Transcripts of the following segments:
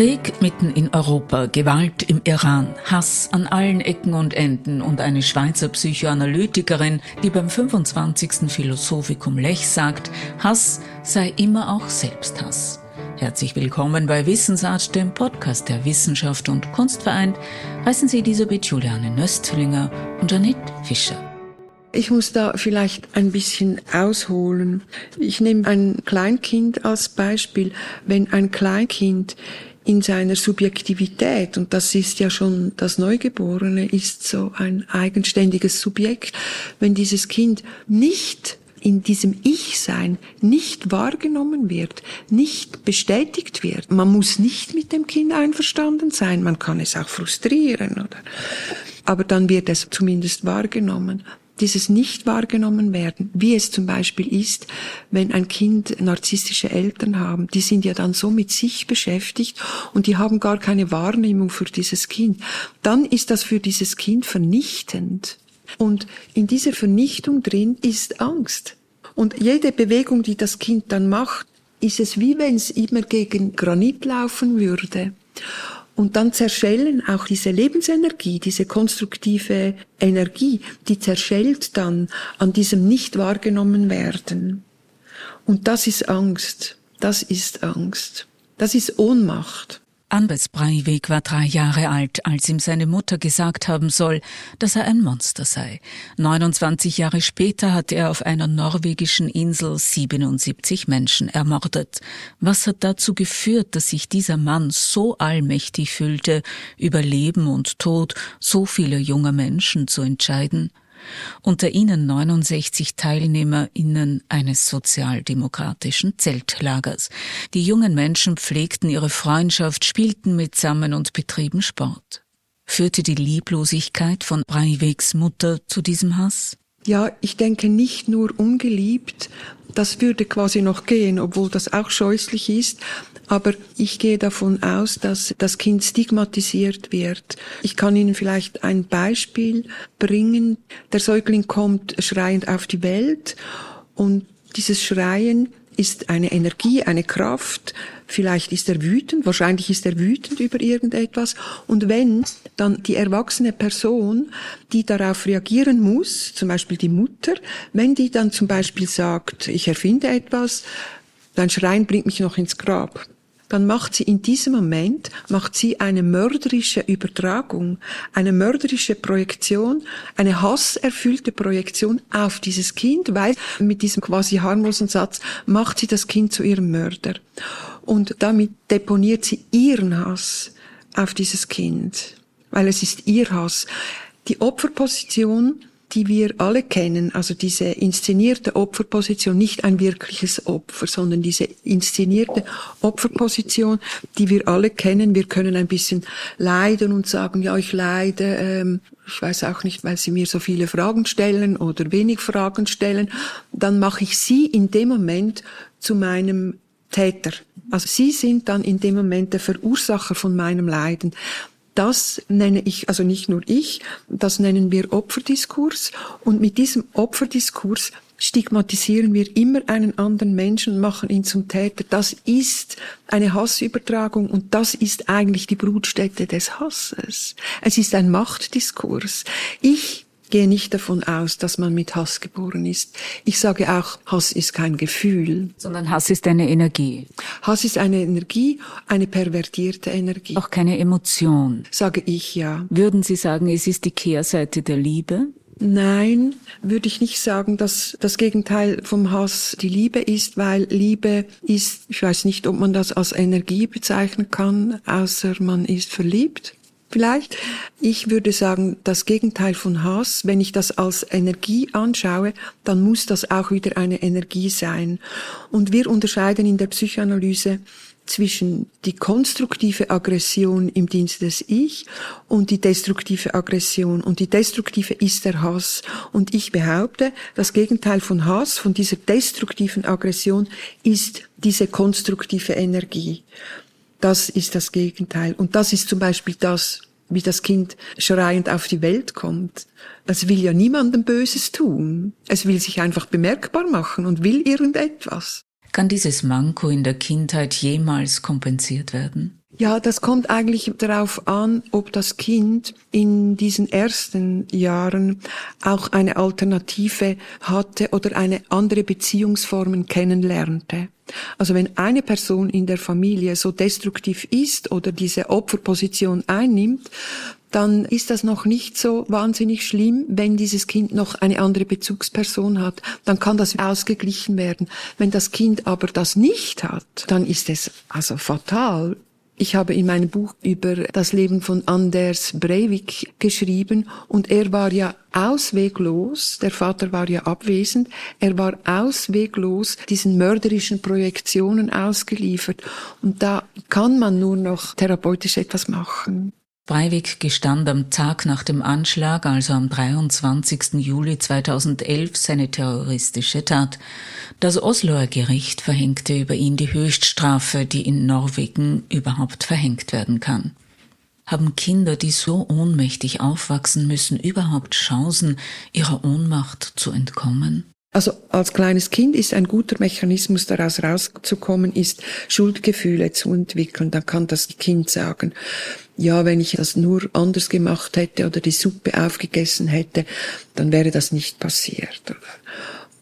Krieg mitten in Europa, Gewalt im Iran, Hass an allen Ecken und Enden und eine Schweizer Psychoanalytikerin, die beim 25. Philosophikum Lech sagt, Hass sei immer auch Selbsthass. Herzlich willkommen bei Wissensart, dem Podcast der Wissenschaft und Kunst vereint, heißen Sie Elisabeth Juliane Nöstlinger und Janette Fischer. Ich muss da vielleicht ein bisschen ausholen. Ich nehme ein Kleinkind als Beispiel. Wenn ein Kleinkind in seiner Subjektivität, und das ist ja schon das Neugeborene, ist so ein eigenständiges Subjekt, wenn dieses Kind nicht in diesem Ich-Sein nicht wahrgenommen wird, nicht bestätigt wird. Man muss nicht mit dem Kind einverstanden sein, man kann es auch frustrieren, oder? Aber dann wird es zumindest wahrgenommen dieses nicht wahrgenommen werden, wie es zum Beispiel ist, wenn ein Kind narzisstische Eltern haben, die sind ja dann so mit sich beschäftigt und die haben gar keine Wahrnehmung für dieses Kind, dann ist das für dieses Kind vernichtend. Und in dieser Vernichtung drin ist Angst. Und jede Bewegung, die das Kind dann macht, ist es wie wenn es immer gegen Granit laufen würde. Und dann zerschellen auch diese Lebensenergie, diese konstruktive Energie, die zerschellt dann an diesem nicht wahrgenommen werden. Und das ist Angst. Das ist Angst. Das ist Ohnmacht. Ambes Breivik war drei Jahre alt, als ihm seine Mutter gesagt haben soll, dass er ein Monster sei. 29 Jahre später hat er auf einer norwegischen Insel 77 Menschen ermordet. Was hat dazu geführt, dass sich dieser Mann so allmächtig fühlte, über Leben und Tod so vieler junger Menschen zu entscheiden? Unter ihnen 69 TeilnehmerInnen eines sozialdemokratischen Zeltlagers. Die jungen Menschen pflegten ihre Freundschaft, spielten mitsammen und betrieben Sport. Führte die Lieblosigkeit von Breiviks Mutter zu diesem Hass? Ja, ich denke nicht nur ungeliebt, das würde quasi noch gehen, obwohl das auch scheußlich ist, aber ich gehe davon aus, dass das Kind stigmatisiert wird. Ich kann Ihnen vielleicht ein Beispiel bringen. Der Säugling kommt schreiend auf die Welt und dieses Schreien ist eine Energie, eine Kraft. Vielleicht ist er wütend, wahrscheinlich ist er wütend über irgendetwas. Und wenn dann die erwachsene Person, die darauf reagieren muss, zum Beispiel die Mutter, wenn die dann zum Beispiel sagt, ich erfinde etwas, dein Schreien bringt mich noch ins Grab, dann macht sie in diesem Moment, macht sie eine mörderische Übertragung, eine mörderische Projektion, eine hasserfüllte Projektion auf dieses Kind, weil mit diesem quasi harmlosen Satz macht sie das Kind zu ihrem Mörder. Und damit deponiert sie ihren Hass auf dieses Kind, weil es ist ihr Hass. Die Opferposition die wir alle kennen, also diese inszenierte Opferposition, nicht ein wirkliches Opfer, sondern diese inszenierte Opferposition, die wir alle kennen. Wir können ein bisschen leiden und sagen, ja, ich leide. Ähm, ich weiß auch nicht, weil Sie mir so viele Fragen stellen oder wenig Fragen stellen. Dann mache ich Sie in dem Moment zu meinem Täter. Also Sie sind dann in dem Moment der Verursacher von meinem Leiden. Das nenne ich, also nicht nur ich, das nennen wir Opferdiskurs. Und mit diesem Opferdiskurs stigmatisieren wir immer einen anderen Menschen machen ihn zum Täter. Das ist eine Hassübertragung und das ist eigentlich die Brutstätte des Hasses. Es ist ein Machtdiskurs. Ich gehe nicht davon aus, dass man mit Hass geboren ist. Ich sage auch, Hass ist kein Gefühl. Sondern Hass ist eine Energie. Hass ist eine Energie, eine pervertierte Energie. Auch keine Emotion. Sage ich ja. Würden Sie sagen, es ist die Kehrseite der Liebe? Nein, würde ich nicht sagen, dass das Gegenteil vom Hass die Liebe ist, weil Liebe ist, ich weiß nicht, ob man das als Energie bezeichnen kann, außer man ist verliebt vielleicht. Ich würde sagen, das Gegenteil von Hass, wenn ich das als Energie anschaue, dann muss das auch wieder eine Energie sein. Und wir unterscheiden in der Psychoanalyse zwischen die konstruktive Aggression im Dienst des Ich und die destruktive Aggression. Und die destruktive ist der Hass. Und ich behaupte, das Gegenteil von Hass, von dieser destruktiven Aggression, ist diese konstruktive Energie. Das ist das Gegenteil. Und das ist zum Beispiel das, wie das Kind schreiend auf die Welt kommt. Es will ja niemandem Böses tun. Es will sich einfach bemerkbar machen und will irgendetwas. Kann dieses Manko in der Kindheit jemals kompensiert werden? Ja, das kommt eigentlich darauf an, ob das Kind in diesen ersten Jahren auch eine Alternative hatte oder eine andere Beziehungsformen kennenlernte. Also wenn eine Person in der Familie so destruktiv ist oder diese Opferposition einnimmt, dann ist das noch nicht so wahnsinnig schlimm, wenn dieses Kind noch eine andere Bezugsperson hat. Dann kann das ausgeglichen werden. Wenn das Kind aber das nicht hat, dann ist es also fatal. Ich habe in meinem Buch über das Leben von Anders Breivik geschrieben und er war ja ausweglos, der Vater war ja abwesend, er war ausweglos diesen mörderischen Projektionen ausgeliefert und da kann man nur noch therapeutisch etwas machen. Breivik gestand am Tag nach dem Anschlag, also am 23. Juli 2011, seine terroristische Tat. Das Osloer Gericht verhängte über ihn die Höchststrafe, die in Norwegen überhaupt verhängt werden kann. Haben Kinder, die so ohnmächtig aufwachsen müssen, überhaupt Chancen, ihrer Ohnmacht zu entkommen? Also als kleines Kind ist ein guter Mechanismus daraus rauszukommen, ist Schuldgefühle zu entwickeln. Dann kann das Kind sagen, ja, wenn ich das nur anders gemacht hätte oder die Suppe aufgegessen hätte, dann wäre das nicht passiert.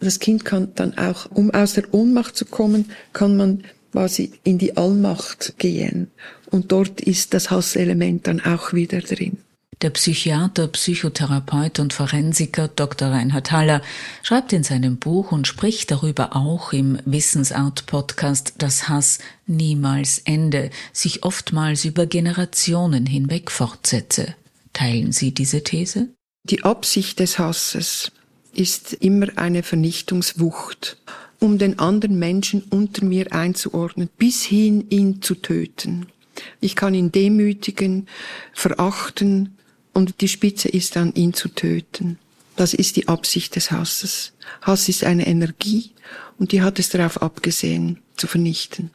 Das Kind kann dann auch, um aus der Ohnmacht zu kommen, kann man quasi in die Allmacht gehen. Und dort ist das Hasselement dann auch wieder drin. Der Psychiater, Psychotherapeut und Forensiker Dr. Reinhard Haller schreibt in seinem Buch und spricht darüber auch im Wissensart-Podcast, dass Hass niemals ende, sich oftmals über Generationen hinweg fortsetze. Teilen Sie diese These? Die Absicht des Hasses ist immer eine Vernichtungswucht, um den anderen Menschen unter mir einzuordnen, bis hin ihn zu töten. Ich kann ihn demütigen, verachten, und die Spitze ist dann, ihn zu töten. Das ist die Absicht des Hasses. Hass ist eine Energie und die hat es darauf abgesehen, zu vernichten.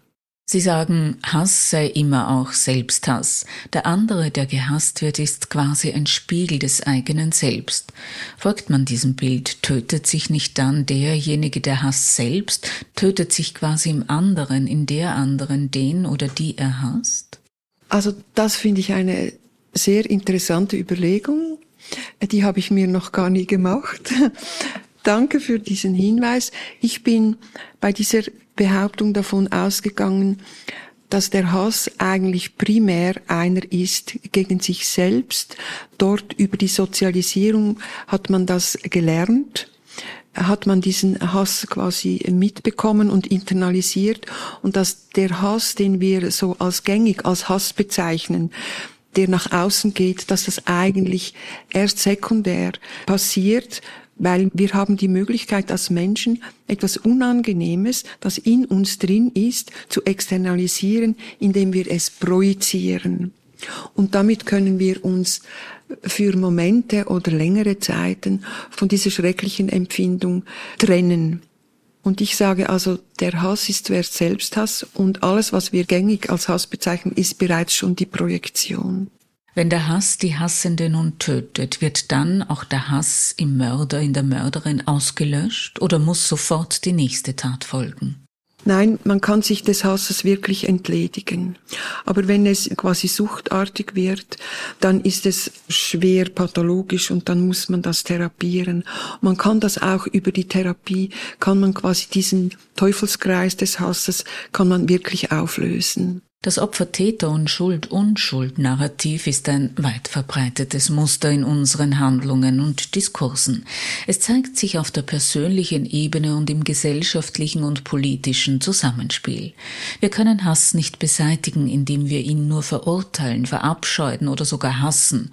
Sie sagen, Hass sei immer auch Selbsthass. Der andere, der gehasst wird, ist quasi ein Spiegel des eigenen Selbst. Folgt man diesem Bild, tötet sich nicht dann derjenige, der Hass selbst, tötet sich quasi im anderen, in der anderen, den oder die er hasst? Also das finde ich eine sehr interessante Überlegung. Die habe ich mir noch gar nie gemacht. Danke für diesen Hinweis. Ich bin bei dieser Behauptung davon ausgegangen, dass der Hass eigentlich primär einer ist gegen sich selbst. Dort über die Sozialisierung hat man das gelernt hat man diesen Hass quasi mitbekommen und internalisiert und dass der Hass, den wir so als gängig als Hass bezeichnen, der nach außen geht, dass das eigentlich erst sekundär passiert, weil wir haben die Möglichkeit als Menschen etwas Unangenehmes, das in uns drin ist, zu externalisieren, indem wir es projizieren. Und damit können wir uns für Momente oder längere Zeiten von dieser schrecklichen Empfindung trennen. Und ich sage also, der Hass ist zuerst Selbsthass und alles, was wir gängig als Hass bezeichnen, ist bereits schon die Projektion. Wenn der Hass die Hassende nun tötet, wird dann auch der Hass im Mörder, in der Mörderin ausgelöscht oder muss sofort die nächste Tat folgen? Nein, man kann sich des Hasses wirklich entledigen. Aber wenn es quasi suchtartig wird, dann ist es schwer pathologisch und dann muss man das therapieren. Man kann das auch über die Therapie, kann man quasi diesen Teufelskreis des Hasses, kann man wirklich auflösen. Das Opfer-Täter- und Schuld-Unschuld-Narrativ ist ein weit verbreitetes Muster in unseren Handlungen und Diskursen. Es zeigt sich auf der persönlichen Ebene und im gesellschaftlichen und politischen Zusammenspiel. Wir können Hass nicht beseitigen, indem wir ihn nur verurteilen, verabscheuen oder sogar hassen.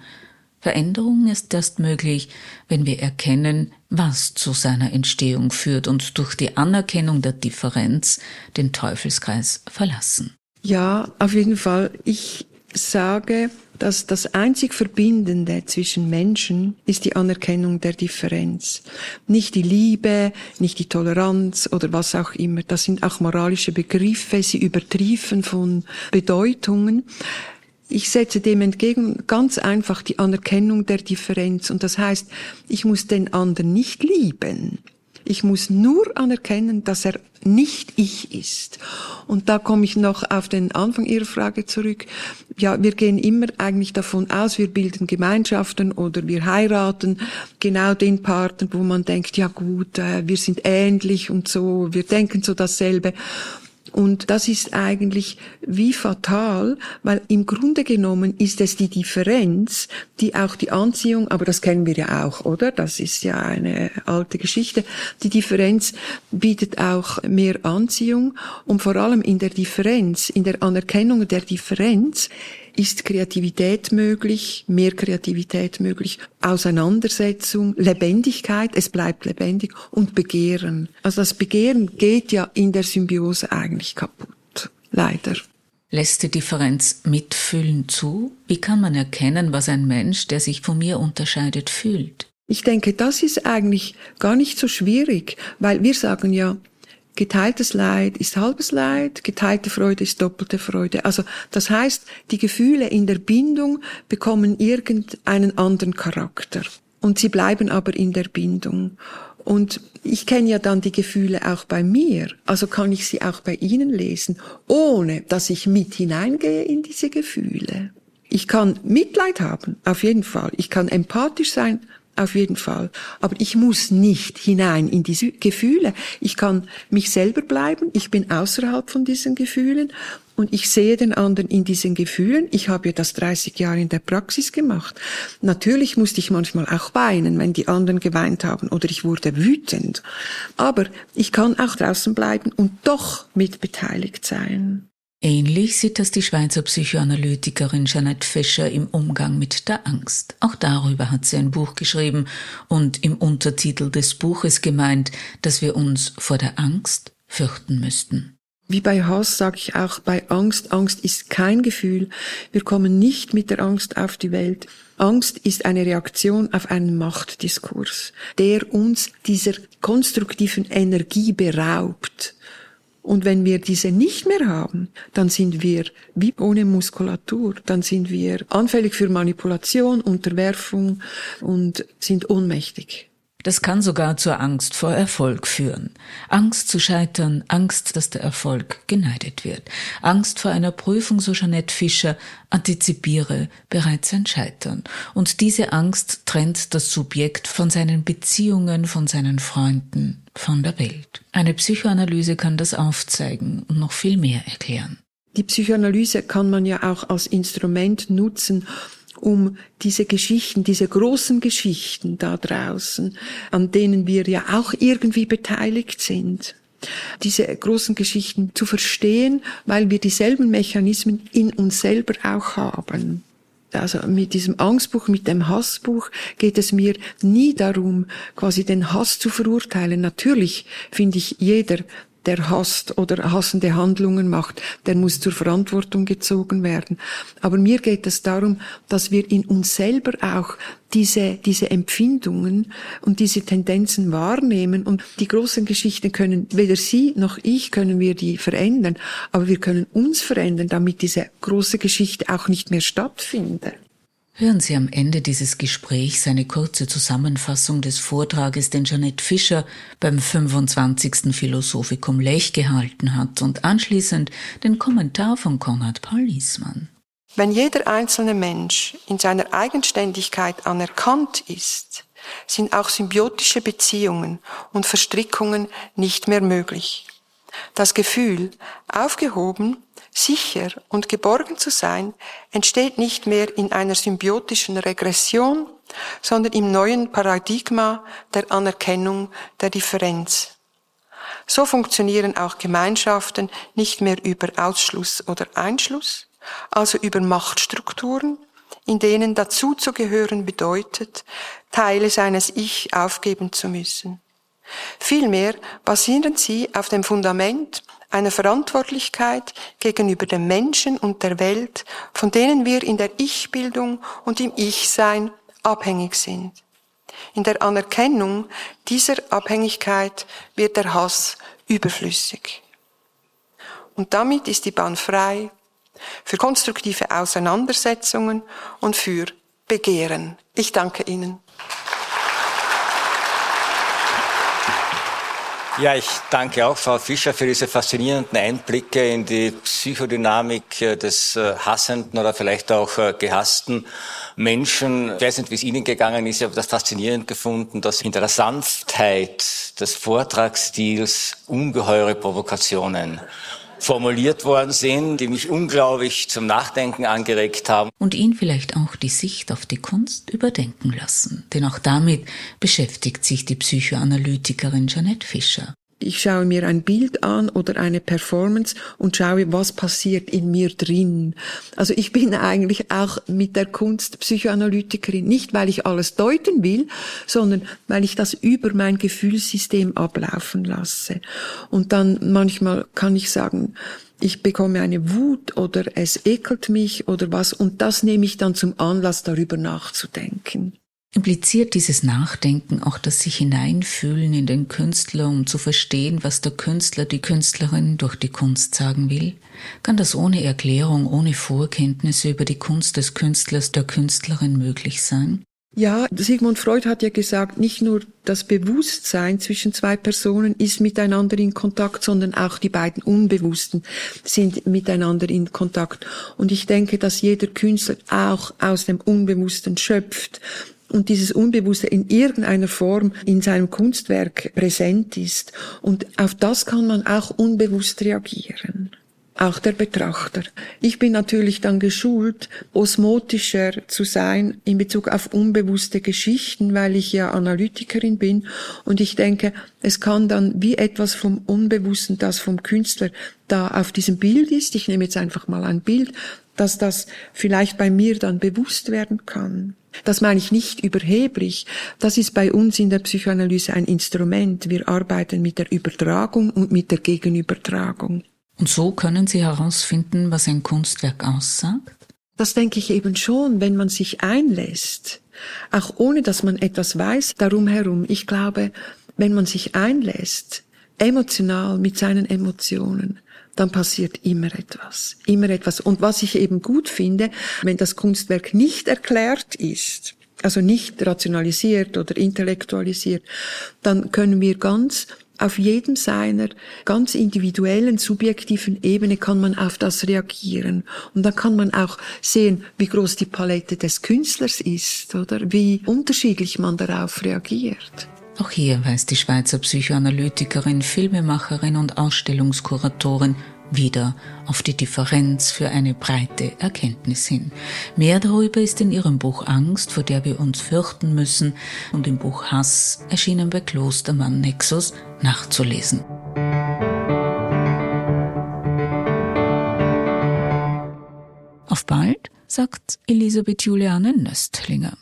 Veränderung ist erst möglich, wenn wir erkennen, was zu seiner Entstehung führt und durch die Anerkennung der Differenz den Teufelskreis verlassen. Ja, auf jeden Fall. Ich sage, dass das einzig Verbindende zwischen Menschen ist die Anerkennung der Differenz. Nicht die Liebe, nicht die Toleranz oder was auch immer. Das sind auch moralische Begriffe, sie übertriefen von Bedeutungen. Ich setze dem entgegen ganz einfach die Anerkennung der Differenz. Und das heißt, ich muss den anderen nicht lieben. Ich muss nur anerkennen, dass er nicht ich ist. Und da komme ich noch auf den Anfang Ihrer Frage zurück. Ja, wir gehen immer eigentlich davon aus, wir bilden Gemeinschaften oder wir heiraten genau den Partner, wo man denkt, ja gut, äh, wir sind ähnlich und so, wir denken so dasselbe. Und das ist eigentlich wie fatal, weil im Grunde genommen ist es die Differenz, die auch die Anziehung, aber das kennen wir ja auch, oder? Das ist ja eine alte Geschichte. Die Differenz bietet auch mehr Anziehung und vor allem in der Differenz, in der Anerkennung der Differenz ist Kreativität möglich, mehr Kreativität möglich, Auseinandersetzung, Lebendigkeit, es bleibt lebendig und Begehren. Also das Begehren geht ja in der Symbiose eigentlich kaputt. Leider. Lässt die Differenz mitfühlen zu? Wie kann man erkennen, was ein Mensch, der sich von mir unterscheidet, fühlt? Ich denke, das ist eigentlich gar nicht so schwierig, weil wir sagen ja, Geteiltes Leid ist halbes Leid, geteilte Freude ist doppelte Freude. Also das heißt, die Gefühle in der Bindung bekommen irgendeinen anderen Charakter. Und sie bleiben aber in der Bindung. Und ich kenne ja dann die Gefühle auch bei mir, also kann ich sie auch bei Ihnen lesen, ohne dass ich mit hineingehe in diese Gefühle. Ich kann Mitleid haben, auf jeden Fall. Ich kann empathisch sein, auf jeden Fall. Aber ich muss nicht hinein in diese Gefühle. Ich kann mich selber bleiben. Ich bin außerhalb von diesen Gefühlen und ich sehe den anderen in diesen Gefühlen. Ich habe ja das 30 Jahre in der Praxis gemacht. Natürlich musste ich manchmal auch weinen, wenn die anderen geweint haben oder ich wurde wütend. Aber ich kann auch draußen bleiben und doch mitbeteiligt sein. Ähnlich sieht das die Schweizer Psychoanalytikerin Jeanette Fischer im Umgang mit der Angst. Auch darüber hat sie ein Buch geschrieben und im Untertitel des Buches gemeint, dass wir uns vor der Angst fürchten müssten. Wie bei Hass sage ich auch bei Angst, Angst ist kein Gefühl. Wir kommen nicht mit der Angst auf die Welt. Angst ist eine Reaktion auf einen Machtdiskurs, der uns dieser konstruktiven Energie beraubt. Und wenn wir diese nicht mehr haben, dann sind wir wie ohne Muskulatur, dann sind wir anfällig für Manipulation, Unterwerfung und sind ohnmächtig. Das kann sogar zur Angst vor Erfolg führen. Angst zu scheitern, Angst, dass der Erfolg geneidet wird. Angst vor einer Prüfung, so Jeanette Fischer, antizipiere bereits ein Scheitern. Und diese Angst trennt das Subjekt von seinen Beziehungen, von seinen Freunden, von der Welt. Eine Psychoanalyse kann das aufzeigen und noch viel mehr erklären. Die Psychoanalyse kann man ja auch als Instrument nutzen, um diese Geschichten, diese großen Geschichten da draußen, an denen wir ja auch irgendwie beteiligt sind, diese großen Geschichten zu verstehen, weil wir dieselben Mechanismen in uns selber auch haben. Also mit diesem Angstbuch, mit dem Hassbuch geht es mir nie darum, quasi den Hass zu verurteilen. Natürlich finde ich, jeder der hasst oder hassende Handlungen macht, der muss zur Verantwortung gezogen werden. Aber mir geht es darum, dass wir in uns selber auch diese, diese Empfindungen und diese Tendenzen wahrnehmen und die großen Geschichten können, weder Sie noch ich können wir die verändern, aber wir können uns verändern, damit diese große Geschichte auch nicht mehr stattfindet. Hören Sie am Ende dieses Gesprächs eine kurze Zusammenfassung des Vortrages, den Jeanette Fischer beim 25. Philosophikum Lech gehalten hat und anschließend den Kommentar von Konrad Paul Liesmann. Wenn jeder einzelne Mensch in seiner Eigenständigkeit anerkannt ist, sind auch symbiotische Beziehungen und Verstrickungen nicht mehr möglich. Das Gefühl, aufgehoben sicher und geborgen zu sein, entsteht nicht mehr in einer symbiotischen Regression, sondern im neuen Paradigma der Anerkennung der Differenz. So funktionieren auch Gemeinschaften nicht mehr über Ausschluss oder Einschluss, also über Machtstrukturen, in denen dazuzugehören bedeutet, Teile seines Ich aufgeben zu müssen. Vielmehr basieren sie auf dem Fundament einer Verantwortlichkeit gegenüber dem Menschen und der Welt, von denen wir in der Ich-Bildung und im Ich-Sein abhängig sind. In der Anerkennung dieser Abhängigkeit wird der Hass überflüssig. Und damit ist die Bahn frei für konstruktive Auseinandersetzungen und für Begehren. Ich danke Ihnen. Ja, ich danke auch Frau Fischer für diese faszinierenden Einblicke in die Psychodynamik äh, des äh, hassenden oder vielleicht auch äh, gehassten Menschen. Ich weiß nicht, wie es Ihnen gegangen ist, habe das faszinierend gefunden, dass hinter der Sanftheit des Vortragsstils ungeheure Provokationen formuliert worden sind, die mich unglaublich zum Nachdenken angeregt haben. Und ihn vielleicht auch die Sicht auf die Kunst überdenken lassen. Denn auch damit beschäftigt sich die Psychoanalytikerin Jeanette Fischer. Ich schaue mir ein Bild an oder eine Performance und schaue, was passiert in mir drin. Also ich bin eigentlich auch mit der Kunst Psychoanalytikerin, nicht weil ich alles deuten will, sondern weil ich das über mein Gefühlssystem ablaufen lasse. Und dann manchmal kann ich sagen, ich bekomme eine Wut oder es ekelt mich oder was und das nehme ich dann zum Anlass, darüber nachzudenken. Impliziert dieses Nachdenken auch das sich hineinfühlen in den Künstler, um zu verstehen, was der Künstler, die Künstlerin durch die Kunst sagen will? Kann das ohne Erklärung, ohne Vorkenntnisse über die Kunst des Künstlers, der Künstlerin möglich sein? Ja, Sigmund Freud hat ja gesagt, nicht nur das Bewusstsein zwischen zwei Personen ist miteinander in Kontakt, sondern auch die beiden Unbewussten sind miteinander in Kontakt. Und ich denke, dass jeder Künstler auch aus dem Unbewussten schöpft und dieses Unbewusste in irgendeiner Form in seinem Kunstwerk präsent ist. Und auf das kann man auch unbewusst reagieren. Auch der Betrachter. Ich bin natürlich dann geschult, osmotischer zu sein in Bezug auf unbewusste Geschichten, weil ich ja Analytikerin bin. Und ich denke, es kann dann wie etwas vom Unbewussten, das vom Künstler da auf diesem Bild ist. Ich nehme jetzt einfach mal ein Bild, dass das vielleicht bei mir dann bewusst werden kann. Das meine ich nicht überheblich. Das ist bei uns in der Psychoanalyse ein Instrument. Wir arbeiten mit der Übertragung und mit der Gegenübertragung. Und so können Sie herausfinden, was ein Kunstwerk aussagt? Das denke ich eben schon, wenn man sich einlässt. Auch ohne dass man etwas weiß darum herum. Ich glaube, wenn man sich einlässt, emotional mit seinen Emotionen, dann passiert immer etwas, immer etwas. Und was ich eben gut finde, wenn das Kunstwerk nicht erklärt ist, also nicht rationalisiert oder intellektualisiert, dann können wir ganz auf jedem seiner ganz individuellen, subjektiven Ebene kann man auf das reagieren. Und dann kann man auch sehen, wie groß die Palette des Künstlers ist, oder wie unterschiedlich man darauf reagiert. Auch hier weist die Schweizer Psychoanalytikerin, Filmemacherin und Ausstellungskuratorin wieder auf die Differenz für eine breite Erkenntnis hin. Mehr darüber ist in ihrem Buch Angst, vor der wir uns fürchten müssen, und im Buch Hass, erschienen bei Klostermann Nexus, nachzulesen. Auf bald, sagt Elisabeth Juliane Nöstlinger.